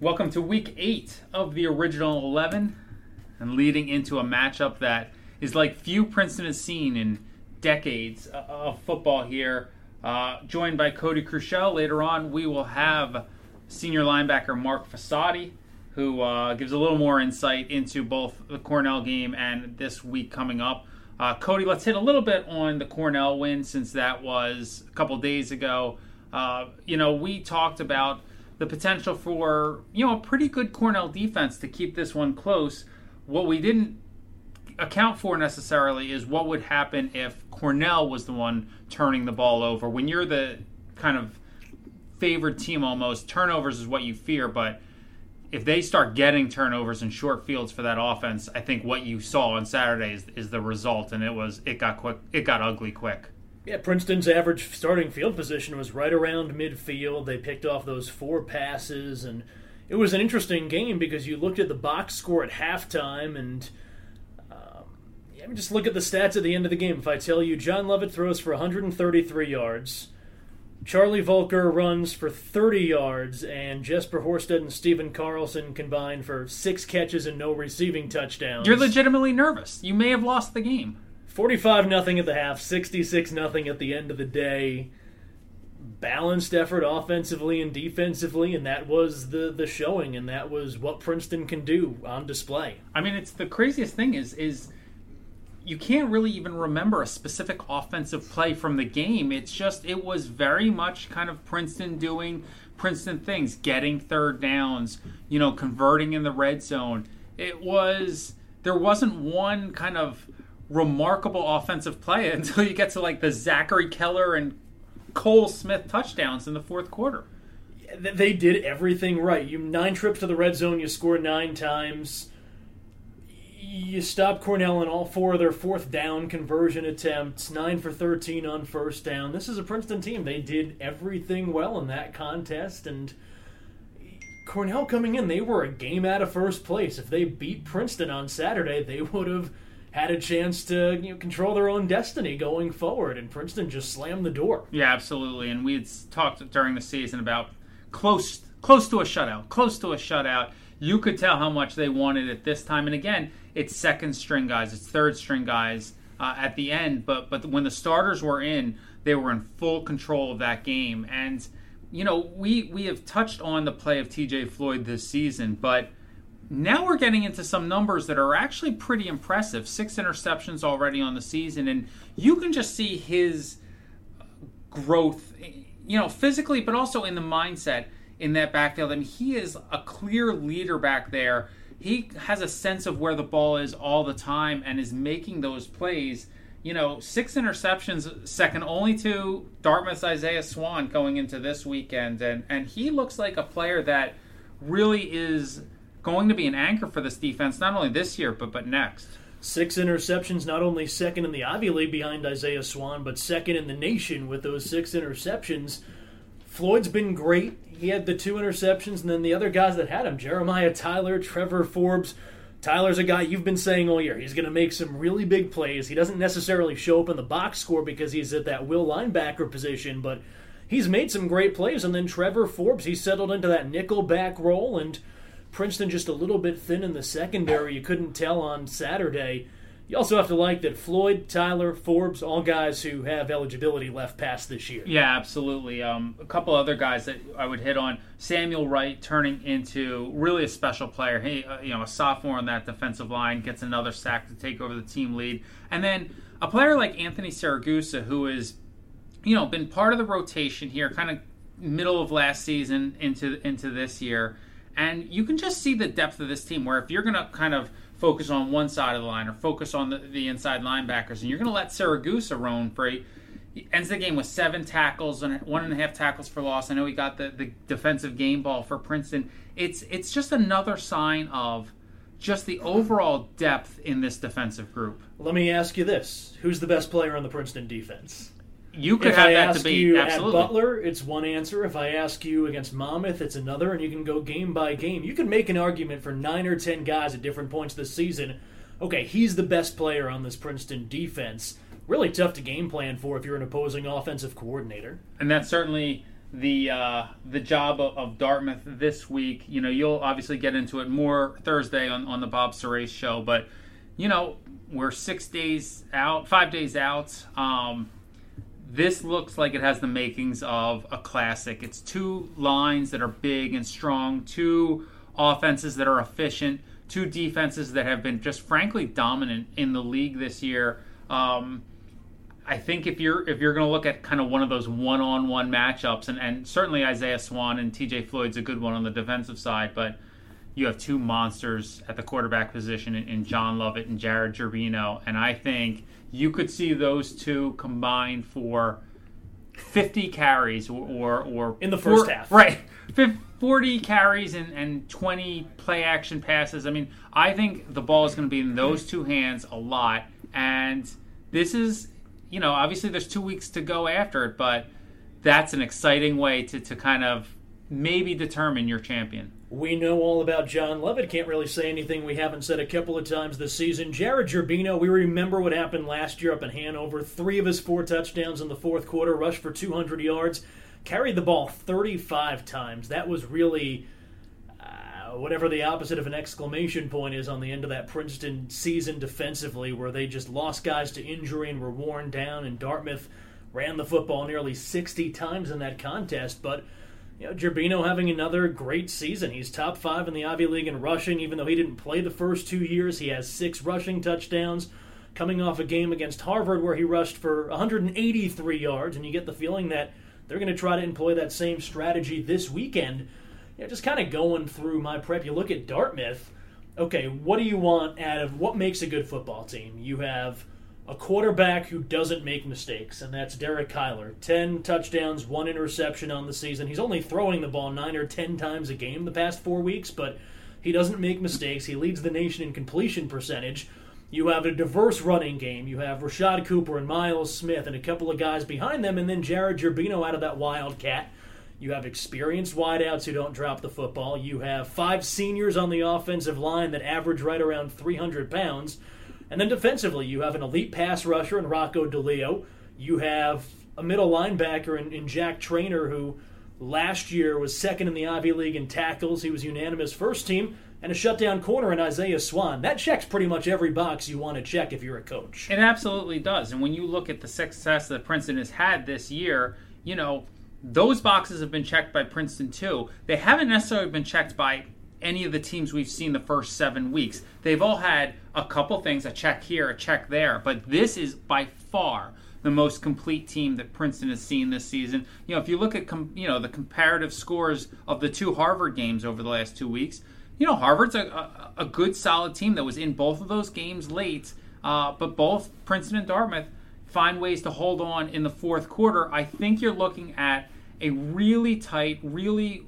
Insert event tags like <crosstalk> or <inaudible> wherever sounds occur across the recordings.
Welcome to week eight of the original 11 and leading into a matchup that is like few Princeton has seen in decades of football here. Uh, joined by Cody Crushell. Later on, we will have senior linebacker Mark Fossati, who uh, gives a little more insight into both the Cornell game and this week coming up. Uh, Cody, let's hit a little bit on the Cornell win since that was a couple days ago. Uh, you know, we talked about the potential for you know a pretty good Cornell defense to keep this one close. What we didn't account for necessarily is what would happen if Cornell was the one turning the ball over. When you're the kind of favored team almost, turnovers is what you fear, but if they start getting turnovers and short fields for that offense, I think what you saw on Saturday is, is the result, and it was it got quick, it got ugly quick. Yeah, Princeton's average starting field position was right around midfield. They picked off those four passes, and it was an interesting game because you looked at the box score at halftime, and um, just look at the stats at the end of the game. If I tell you John Lovett throws for 133 yards, Charlie Volker runs for 30 yards, and Jesper Horsted and Stephen Carlson combined for six catches and no receiving touchdowns. You're legitimately nervous. You may have lost the game. 45 nothing at the half, 66 nothing at the end of the day. Balanced effort offensively and defensively, and that was the the showing, and that was what Princeton can do on display. I mean, it's the craziest thing is is you can't really even remember a specific offensive play from the game. It's just it was very much kind of Princeton doing Princeton things, getting third downs, you know, converting in the red zone. It was there wasn't one kind of remarkable offensive play <laughs> until you get to like the Zachary Keller and Cole Smith touchdowns in the fourth quarter. They did everything right. You nine trips to the red zone, you score nine times. You stop Cornell in all four of their fourth down conversion attempts, nine for thirteen on first down. This is a Princeton team. They did everything well in that contest, and Cornell coming in, they were a game out of first place. If they beat Princeton on Saturday, they would have had a chance to you know, control their own destiny going forward, and Princeton just slammed the door. Yeah, absolutely. And we had talked during the season about close close to a shutout, close to a shutout. you could tell how much they wanted it this time. And again, it's second string guys, it's third string guys uh, at the end. But but when the starters were in, they were in full control of that game. And you know, we we have touched on the play of T.J. Floyd this season, but now we're getting into some numbers that are actually pretty impressive. Six interceptions already on the season, and you can just see his growth, you know, physically, but also in the mindset in that backfield. I mean, he is a clear leader back there. He has a sense of where the ball is all the time and is making those plays. You know, six interceptions, second only to Dartmouth's Isaiah Swann going into this weekend, and and he looks like a player that really is going to be an anchor for this defense, not only this year but but next. Six interceptions, not only second in the Ivy League behind Isaiah Swann, but second in the nation with those six interceptions. Floyd's been great. He had the two interceptions, and then the other guys that had him Jeremiah Tyler, Trevor Forbes. Tyler's a guy you've been saying all year. He's going to make some really big plays. He doesn't necessarily show up in the box score because he's at that will linebacker position, but he's made some great plays. And then Trevor Forbes, he settled into that nickel back role, and Princeton just a little bit thin in the secondary. You couldn't tell on Saturday. You also have to like that Floyd, Tyler, Forbes, all guys who have eligibility left past this year. Yeah, absolutely. Um, a couple other guys that I would hit on: Samuel Wright turning into really a special player. He, uh, you know, a sophomore on that defensive line gets another sack to take over the team lead, and then a player like Anthony Siragusa, who is, you know, been part of the rotation here, kind of middle of last season into into this year, and you can just see the depth of this team. Where if you're going to kind of focus on one side of the line or focus on the, the inside linebackers, and you're going to let Siragusa roam free. He ends the game with seven tackles and one and a half tackles for loss. I know he got the, the defensive game ball for Princeton. It's it's just another sign of just the overall depth in this defensive group. Let me ask you this: Who's the best player on the Princeton defense? You could if have I that ask debate. you Absolutely. at Butler, it's one answer. If I ask you against Monmouth, it's another, and you can go game by game. You can make an argument for nine or ten guys at different points this season. Okay, he's the best player on this Princeton defense. Really tough to game plan for if you're an opposing offensive coordinator. and that's certainly the uh, the job of, of Dartmouth this week. You know, you'll obviously get into it more Thursday on, on the Bob Surace show, but you know, we're six days out, five days out. Um, this looks like it has the makings of a classic. It's two lines that are big and strong, two offenses that are efficient, two defenses that have been just frankly dominant in the league this year. Um, I think if you're if you're going to look at kind of one of those one-on-one matchups, and, and certainly Isaiah Swann and T.J. Floyd's a good one on the defensive side, but you have two monsters at the quarterback position in, in John Lovett and Jared Gerbino, and I think you could see those two combined for 50 carries or or, or In the first four- half. right? 40 carries and, and 20 play action passes. I mean, I think the ball is going to be in those two hands a lot, and this is you know, obviously there's two weeks to go after it, but that's an exciting way to, to kind of maybe determine your champion. We know all about John Lovett. Can't really say anything we haven't said a couple of times this season. Jared Gerbino, we remember what happened last year up in Hanover. Three of his four touchdowns in the fourth quarter, rushed for 200 yards, carried the ball 35 times. That was really uh, whatever the opposite of an exclamation point is on the end of that Princeton season defensively, where they just lost guys to injury and were worn down, and Dartmouth ran the football nearly 60 times in that contest. But you know, Gerbino having another great season. He's top five in the Ivy League in rushing, even though he didn't play the first two years. He has six rushing touchdowns, coming off a game against Harvard where he rushed for 183 yards, and you get the feeling that they're going to try to employ that same strategy this weekend. You know, just kind of going through my prep, you look at Dartmouth. Okay, what do you want out of what makes a good football team? You have a quarterback who doesn't make mistakes, and that's Derek Kyler. 10 touchdowns, one interception on the season. He's only throwing the ball 9 or 10 times a game the past four weeks, but he doesn't make mistakes. He leads the nation in completion percentage. You have a diverse running game. You have Rashad Cooper and Miles Smith and a couple of guys behind them, and then Jared Gerbino out of that Wildcat. You have experienced wideouts who don't drop the football. You have five seniors on the offensive line that average right around 300 pounds. And then defensively, you have an elite pass rusher in Rocco DeLeo. You have a middle linebacker in, in Jack Trainer, who last year was second in the Ivy League in tackles. He was unanimous first team. and a shutdown corner in Isaiah Swann. That checks pretty much every box you want to check if you're a coach. It absolutely does. And when you look at the success that Princeton has had this year, you know, those boxes have been checked by Princeton too. They haven't necessarily been checked by any of the teams we've seen the first seven weeks. They've all had a couple things, a check here, a check there, but this is by far the most complete team that Princeton has seen this season. You know, if you look at com- you know the comparative scores of the two Harvard games over the last two weeks, you know Harvard's a, a, a good solid team that was in both of those games late, uh, but both Princeton and Dartmouth find ways to hold on in the fourth quarter. I think you're looking at a really tight, really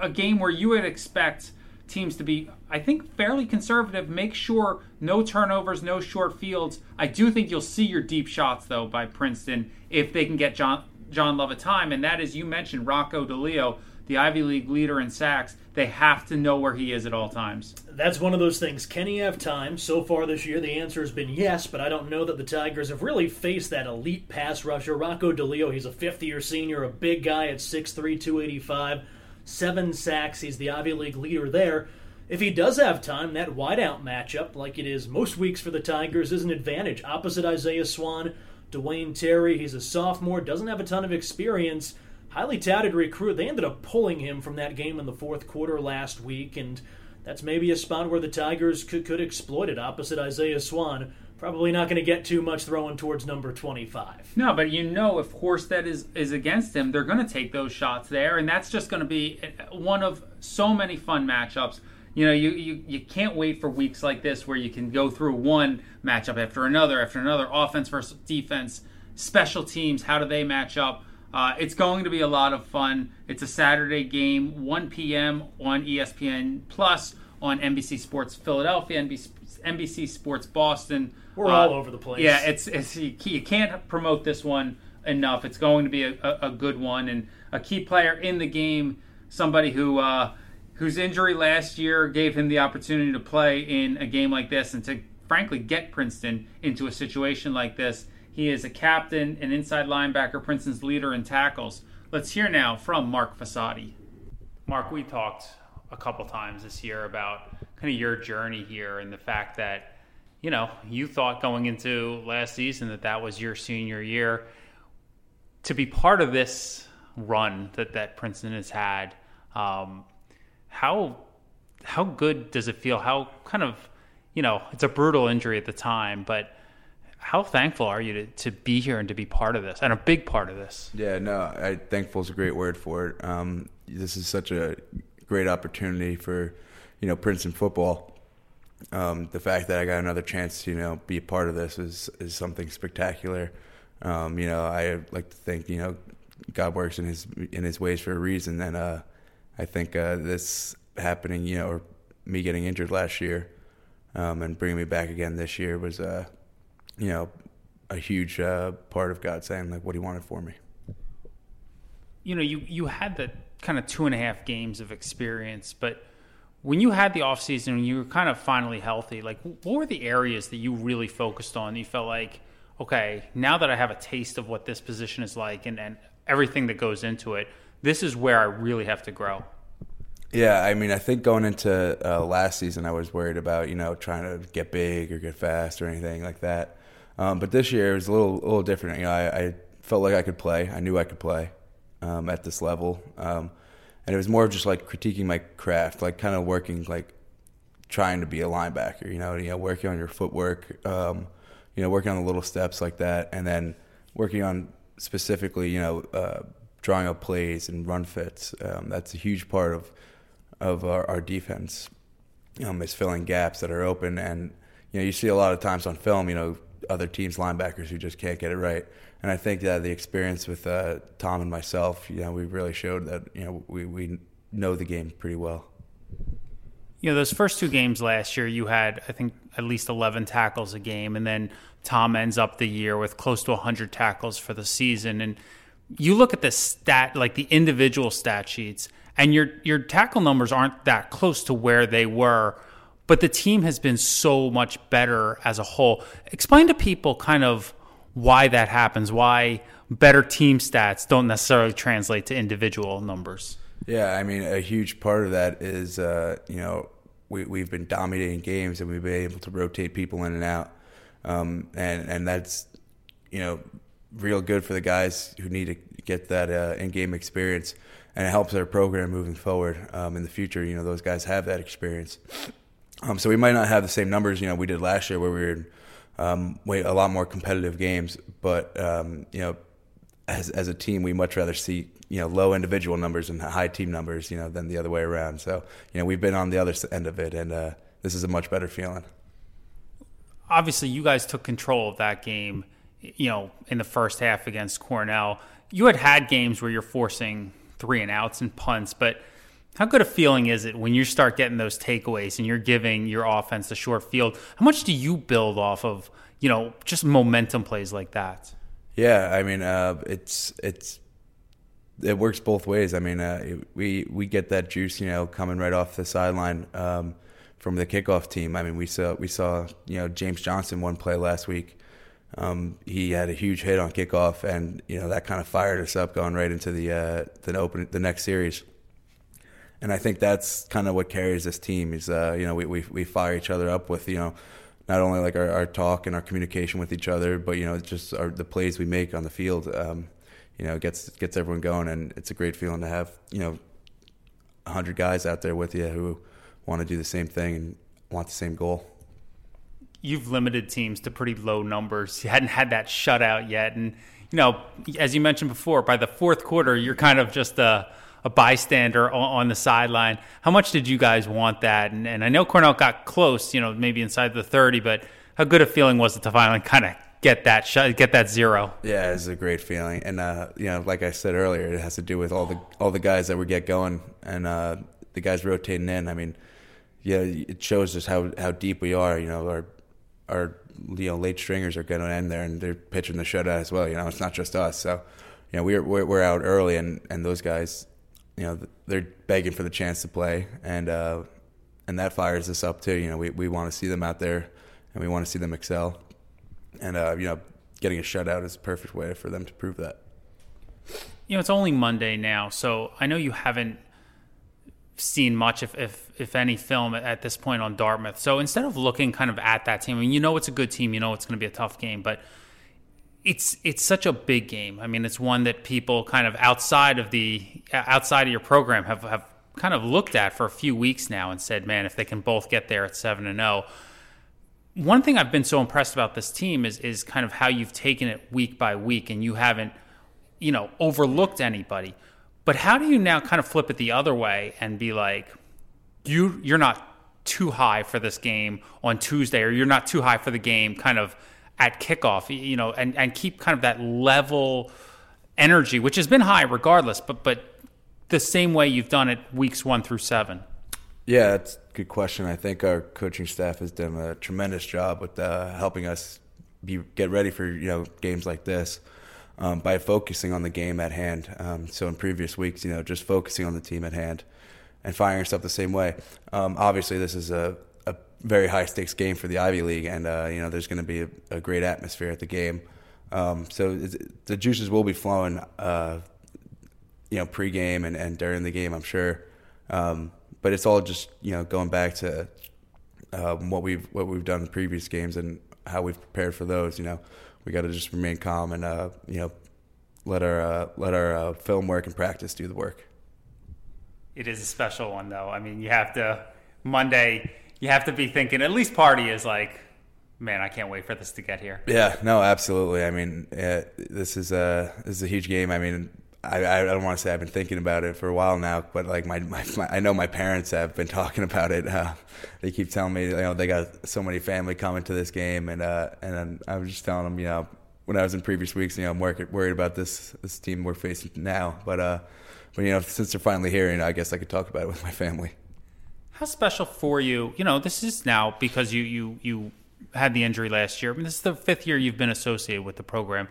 a game where you would expect teams to be, I think, fairly conservative. Make sure no turnovers, no short fields. I do think you'll see your deep shots though by Princeton if they can get John John Lovett time, and that is you mentioned Rocco DeLeo, the Ivy League leader in sacks. They have to know where he is at all times. That's one of those things. Can he have time? So far this year, the answer has been yes, but I don't know that the Tigers have really faced that elite pass rusher. Rocco DeLeo, he's a fifth year senior, a big guy at 6'3, 285 seven sacks. He's the Ivy League leader there. If he does have time, that wideout matchup, like it is most weeks for the Tigers, is an advantage. Opposite Isaiah Swann, Dwayne Terry, he's a sophomore, doesn't have a ton of experience. Highly touted recruit. They ended up pulling him from that game in the fourth quarter last week, and that's maybe a spot where the Tigers could, could exploit it opposite Isaiah Swann probably not going to get too much throwing towards number 25. No, but you know if Horsted is, is against him, they're going to take those shots there, and that's just going to be one of so many fun matchups. You know, you, you, you can't wait for weeks like this where you can go through one matchup after another, after another, offense versus defense, special teams, how do they match up? Uh, it's going to be a lot of fun. It's a Saturday game, 1 p.m. on ESPN Plus on NBC Sports Philadelphia, NBC, NBC Sports Boston. We're uh, all over the place. Yeah, it's, it's you, you can't promote this one enough. It's going to be a, a, a, good one and a key player in the game. Somebody who uh, whose injury last year gave him the opportunity to play in a game like this and to frankly get Princeton into a situation like this. He is a captain, an inside linebacker, Princeton's leader in tackles. Let's hear now from Mark Fossati. Mark, we talked a couple times this year about kind of your journey here and the fact that you know, you thought going into last season that that was your senior year. To be part of this run that, that Princeton has had, um, how how good does it feel? How kind of, you know, it's a brutal injury at the time, but how thankful are you to, to be here and to be part of this and a big part of this? Yeah, no, I, thankful is a great word for it. Um, this is such a great opportunity for, you know, Princeton football um, the fact that I got another chance to you know be a part of this is is something spectacular. Um, you know, I like to think you know God works in his in his ways for a reason, and uh, I think uh, this happening, you know, or me getting injured last year um, and bringing me back again this year was, uh, you know, a huge uh, part of God saying like what He wanted for me. You know, you you had the kind of two and a half games of experience, but when you had the off season, when you were kind of finally healthy, like what were the areas that you really focused on? You felt like, okay, now that I have a taste of what this position is like and, and everything that goes into it, this is where I really have to grow. Yeah, I mean, I think going into uh, last season, I was worried about you know trying to get big or get fast or anything like that. Um, but this year it was a little little different. You know, I, I, felt like I could play. I knew I could play um, at this level. Um, and it was more of just like critiquing my craft, like kind of working like trying to be a linebacker, you know, you know, working on your footwork, um, you know, working on the little steps like that, and then working on specifically, you know, uh, drawing up plays and run fits. Um, that's a huge part of of our, our defense. Um, is filling gaps that are open, and you know, you see a lot of times on film, you know, other teams linebackers who just can't get it right and I think that the experience with uh, Tom and myself, you know, we really showed that you know we we know the game pretty well. You know, those first two games last year, you had I think at least eleven tackles a game, and then Tom ends up the year with close to hundred tackles for the season. And you look at the stat, like the individual stat sheets, and your your tackle numbers aren't that close to where they were. But the team has been so much better as a whole. Explain to people kind of why that happens, why better team stats don't necessarily translate to individual numbers. Yeah, I mean, a huge part of that is, uh, you know, we we've been dominating games and we've been able to rotate people in and out, um, and and that's you know real good for the guys who need to get that uh, in-game experience, and it helps our program moving forward um, in the future. You know, those guys have that experience. Um, so we might not have the same numbers, you know, we did last year where we were um, way a lot more competitive games, but um, you know, as as a team, we much rather see you know low individual numbers and high team numbers, you know, than the other way around. So you know, we've been on the other end of it, and uh, this is a much better feeling. Obviously, you guys took control of that game. You know, in the first half against Cornell, you had had games where you're forcing three and outs and punts, but how good a feeling is it when you start getting those takeaways and you're giving your offense the short field? How much do you build off of, you know, just momentum plays like that? Yeah, I mean, uh, it's it's it works both ways. I mean, uh, we we get that juice, you know, coming right off the sideline um, from the kickoff team. I mean, we saw we saw you know James Johnson one play last week. Um, he had a huge hit on kickoff, and you know that kind of fired us up going right into the uh, the open the next series. And I think that's kind of what carries this team is uh, you know we, we we fire each other up with you know not only like our, our talk and our communication with each other, but you know just our, the plays we make on the field. Um, you know gets gets everyone going, and it's a great feeling to have you know hundred guys out there with you who want to do the same thing and want the same goal you've limited teams to pretty low numbers. You hadn't had that shutout yet, and you know, as you mentioned before, by the fourth quarter, you're kind of just a, a bystander on, the sideline. How much did you guys want that? And, and I know Cornell got close, you know, maybe inside the 30, but how good a feeling was it to finally <laughs> kind of get that shot, get that zero? Yeah, it's a great feeling, and uh, you know, like I said earlier, it has to do with all the all the guys that we get going and uh, the guys rotating in. I mean, yeah, it shows us how how deep we are. You know, our our you know late stringers are going to end there and they're pitching the shutout as well. You know, it's not just us. So, you know, we're we're, we're out early and and those guys, you know, they're begging for the chance to play and uh, and that fires us up too. You know, we we want to see them out there and we want to see them excel. And uh, you know, getting a shutout is a perfect way for them to prove that. You know, it's only Monday now, so I know you haven't seen much, if, if if any, film at this point on Dartmouth. So instead of looking kind of at that team, I mean, you know it's a good team, you know it's going to be a tough game, but it's it's such a big game. I mean, it's one that people kind of outside of the outside of your program have have kind of looked at for a few weeks now and said, man, if they can both get there at seven and zero. Oh. One thing I've been so impressed about this team is is kind of how you've taken it week by week, and you haven't, you know, overlooked anybody. But how do you now kind of flip it the other way and be like, you you're not too high for this game on Tuesday, or you're not too high for the game kind of at kickoff, you know, and, and keep kind of that level energy, which has been high regardless, but but the same way you've done it weeks one through seven. Yeah, that's a good question. I think our coaching staff has done a tremendous job with uh, helping us be get ready for you know games like this um, by focusing on the game at hand. Um, so in previous weeks, you know, just focusing on the team at hand and firing stuff the same way. Um, obviously, this is a, a, very high stakes game for the Ivy League, and uh, you know, there's going to be a, a, great atmosphere at the game. Um, so the juices will be flowing, uh, you know, pregame and, and during the game, I'm sure. Um, but it's all just you know going back to um, what we've what we've done in previous games and how we've prepared for those. You know, we got to just remain calm and uh, you know let our uh, let our uh, film work and practice do the work. It is a special one, though. I mean, you have to Monday. You have to be thinking. At least party is like, man, I can't wait for this to get here. Yeah, no, absolutely. I mean, this is a this is a huge game. I mean, I, I don't want to say I've been thinking about it for a while now, but like my, my, my I know my parents have been talking about it. Uh, they keep telling me, you know, they got so many family coming to this game, and uh, and I was just telling them, you know, when I was in previous weeks, you know, I'm worried, worried about this this team we're facing now, but uh, but you know, since they're finally here, you know, I guess I could talk about it with my family. How special for you? You know, this is now because you you you had the injury last year. I mean, this is the fifth year you've been associated with the program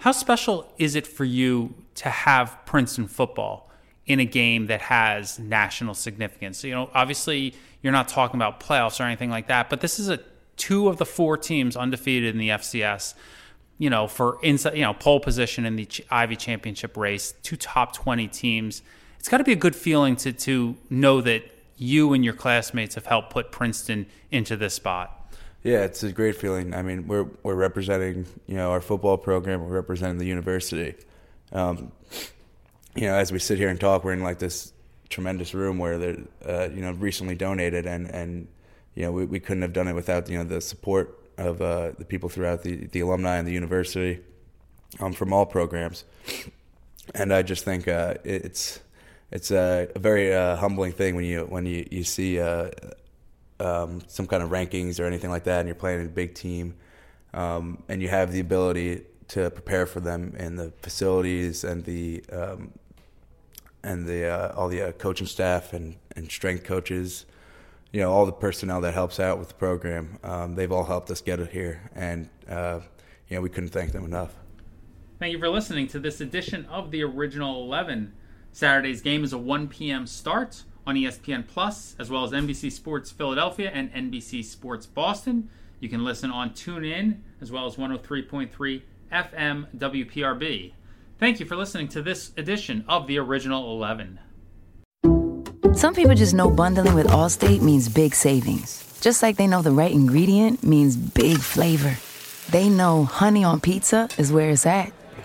how special is it for you to have Princeton football in a game that has national significance? You know, obviously you're not talking about playoffs or anything like that, but this is a two of the four teams undefeated in the FCS. You know, for inside, you know, pole position in the Ivy Championship race, two top twenty teams. It's got to be a good feeling to to know that you and your classmates have helped put Princeton into this spot. Yeah, it's a great feeling. I mean, we're we're representing you know our football program. We're representing the university. Um, you know, as we sit here and talk, we're in like this tremendous room where they're uh, you know recently donated, and and you know we, we couldn't have done it without you know the support of uh, the people throughout the the alumni and the university um, from all programs. And I just think uh, it's it's a, a very uh, humbling thing when you when you you see uh, um, some kind of rankings or anything like that, and you're playing a big team, um, and you have the ability to prepare for them in the facilities and the um, and the uh, all the uh, coaching staff and, and strength coaches, you know, all the personnel that helps out with the program. Um, they've all helped us get it here, and uh, you know, we couldn't thank them enough. Thank you for listening to this edition of the Original 11. Saturday's game is a 1 p.m. start on ESPN Plus, as well as NBC Sports Philadelphia and NBC Sports Boston. You can listen on TuneIn, as well as 103.3 FM WPRB. Thank you for listening to this edition of the Original 11. Some people just know bundling with Allstate means big savings. Just like they know the right ingredient means big flavor. They know honey on pizza is where it's at,